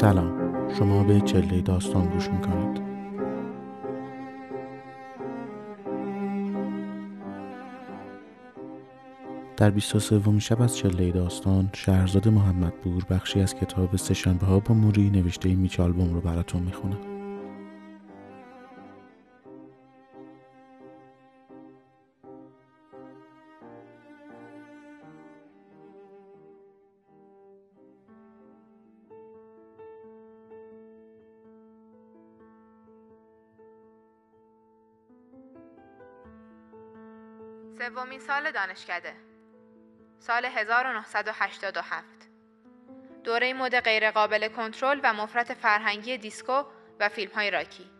سلام. شما به چله داستان گوش می‌کنید. در 23 شب از چله داستان شهرزاد محمد بور بخشی از کتاب سهشنبه ها با موری نوشته میچالبوم رو براتون می‌خونم سومین سال دانشکده. سال 1987 دوره مد غیرقابل کنترل و مفرت فرهنگی دیسکو و فیلم های راکی.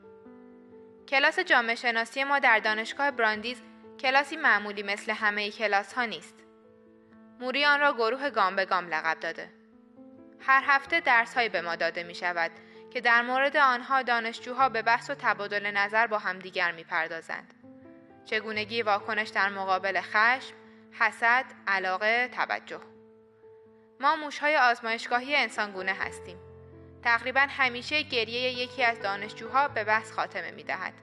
کلاس جامعه شناسی ما در دانشگاه براندیز کلاسی معمولی مثل همه کلاس ها نیست. موری آن را گروه گام به گام لقب داده. هر هفته درس هایی به ما داده می شود که در مورد آنها دانشجوها به بحث و تبادل نظر با همدیگر می پردازند. چگونگی واکنش در مقابل خشم، حسد، علاقه، توجه. ما موشهای آزمایشگاهی انسانگونه هستیم. تقریبا همیشه گریه یکی از دانشجوها به بحث خاتمه می دهد.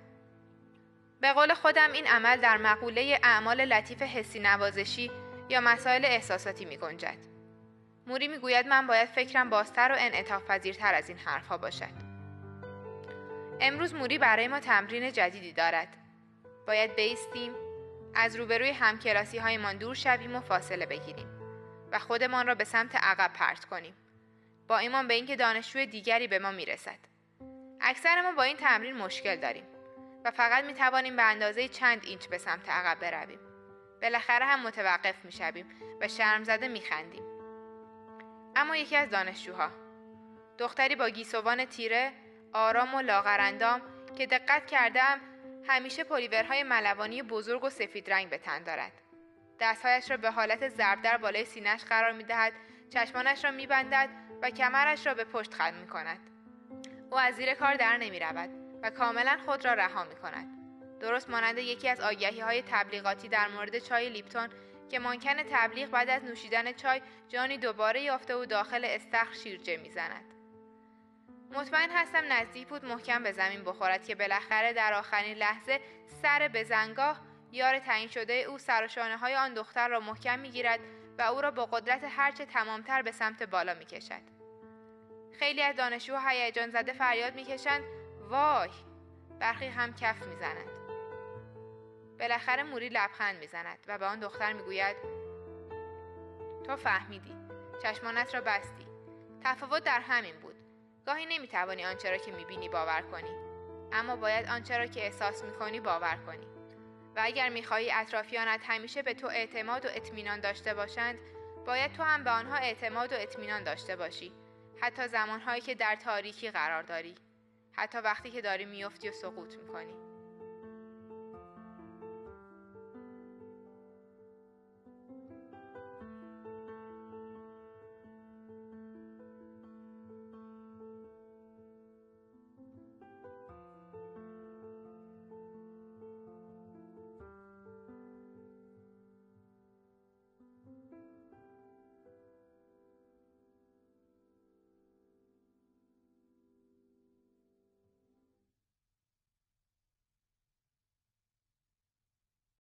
به قول خودم این عمل در مقوله اعمال لطیف حسی نوازشی یا مسائل احساساتی می گنجد. موری می گوید من باید فکرم بازتر و انعطاف پذیرتر از این حرفها باشد. امروز موری برای ما تمرین جدیدی دارد. باید بیستیم از روبروی همکلاسی هایمان دور شویم و فاصله بگیریم و خودمان را به سمت عقب پرت کنیم. با ایمان به اینکه دانشجوی دیگری به ما می‌رسد. اکثر ما با این تمرین مشکل داریم و فقط می توانیم به اندازه چند اینچ به سمت عقب برویم. بالاخره هم متوقف می شویم و شرم زده می خندیم. اما یکی از دانشجوها دختری با گیسوان تیره آرام و لاغرندام که دقت کردم همیشه پلیورهای ملوانی بزرگ و سفید رنگ به تن دارد. دستهایش را به حالت ضرب در بالای سینهش قرار می دهد، چشمانش را می بندد و کمرش را به پشت خم می کند. او از زیر کار در نمی و کاملا خود را رها می کند. درست مانند یکی از آگهی های تبلیغاتی در مورد چای لیپتون که ممکن تبلیغ بعد از نوشیدن چای جانی دوباره یافته و داخل استخر شیرجه می‌زند. مطمئن هستم نزدیک بود محکم به زمین بخورد که بالاخره در آخرین لحظه سر بزنگاه یار تعیین شده او سر های آن دختر را محکم می‌گیرد و او را با قدرت هرچه تمامتر به سمت بالا می‌کشد. خیلی از دانشجوها هیجان زده فریاد می‌کشند وای! برخی هم کف می‌زنند بالاخره موری لبخند می‌زند و به آن دختر می‌گوید تو فهمیدی چشمانت را بستی. تفاوت در همین بود. گاهی نمی‌توانی آنچه را که می‌بینی باور کنی اما باید آنچه را که احساس می‌کنی باور کنی. و اگر می‌خواهی اطرافیانت همیشه به تو اعتماد و اطمینان داشته باشند باید تو هم به آنها اعتماد و اطمینان داشته باشی حتی زمانهایی که در تاریکی قرار داری حتی وقتی که داری میافتی و سقوط می‌کنی.